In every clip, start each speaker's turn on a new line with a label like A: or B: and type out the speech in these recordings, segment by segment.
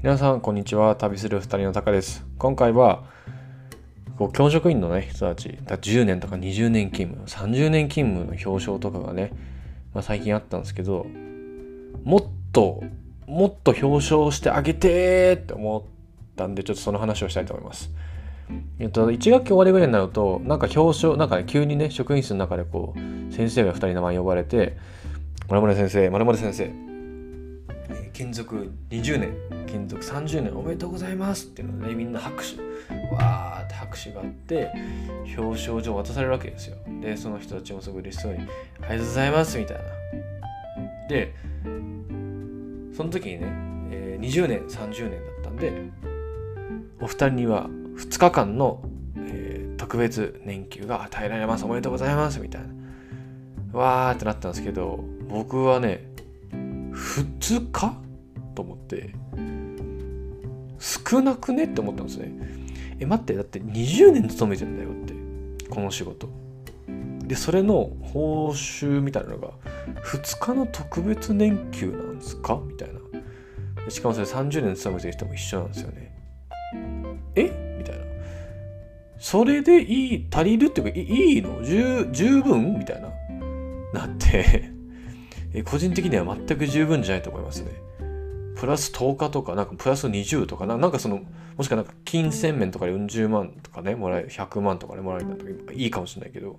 A: 皆さんこんにちは。旅する2人のタカです。今回はこう教職員のね人たちだ10年とか20年勤務30年勤務の表彰とかがね、まあ、最近あったんですけどもっともっと表彰してあげてって思ったんでちょっとその話をしたいと思います。えっと、1学期終わりぐらいになると、なんか表彰、なんか、ね、急にね、職員室の中でこう、先生が2人名前呼ばれて、まるまる先生、まるまる先生、勤続20年。勤続30年おめでとうございますっていうので、ね、みんな拍手。わーって拍手があって表彰状渡されるわけですよ。でその人たちもすごい嬉しそうに「ありがとうございます」みたいな。でその時にね、えー、20年30年だったんでお二人には2日間の、えー、特別年休が与えられます。おめでとうございますみたいな。わーってなったんですけど僕はね2日？と思って。少なくね？って思ったんですね。え待ってだって20年勤めてんだよって。この仕事。でそれの報酬みたいなのが2日の特別年休なんですか？みたいな。しかもそれ30年勤めてる人も一緒なんですよね。え？みたいな。それでいい足りるっていうかいいの？十十分？みたいな。なって。個人的には全く十分じゃないと思いますね。プラス10日とか、なんかプラス20とかな、なんかその、もしくはなんか金銭面とかで40万とかね、もらえ、100万とかでもらえるんだとかいいかもしれないけど、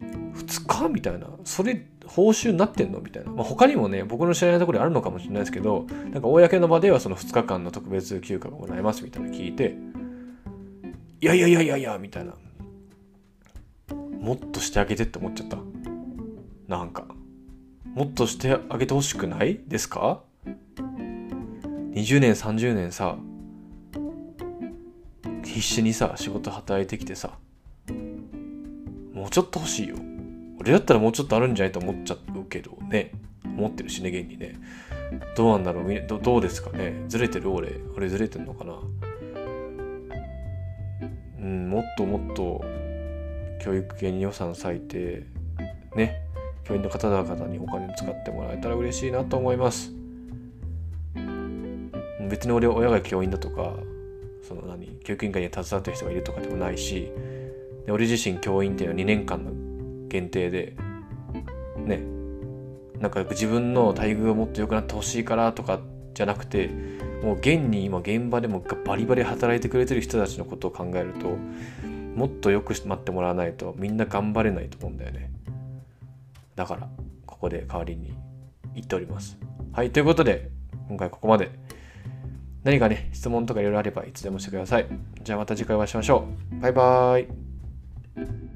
A: 2日みたいな、それ報酬になってんのみたいな。まあ、他にもね、僕の知らないところであるのかもしれないですけど、なんか公の場ではその2日間の特別休暇がもらえますみたいな聞いて、いやいやいやいやいや、みたいな。もっとしてあげてって思っちゃった。なんか。もっとしてあげてほしくないですか？20年30年さ必死にさ仕事働いてきてさもうちょっと欲しいよ。俺だったらもうちょっとあるんじゃないと思っちゃうけどね。思ってるしね現にね。どうなんだろうどどうですかね。ずれてる？俺俺ずれてんのかな？うんもっともっと教育系に予算割いてね。教員の方々にお金使ってもらえたら嬉しいなと思います。別に俺親が教員だとかその何教育委員会に携わってる人がいるとかでもないしで俺自身教員っていうのは2年間の限定でねなんか自分の待遇がもっと良くなってほしいからとかじゃなくてもう現に今現場でもバリバリ働いてくれてる人たちのことを考えるともっとよく待ってもらわないとみんな頑張れないと思うんだよね。だからここで代わりに言っております。はいということで今回ここまで。何かね、質問とかいろいろあればいつでもしてください。じゃあまた次回お会いしましょう。バイバーイ。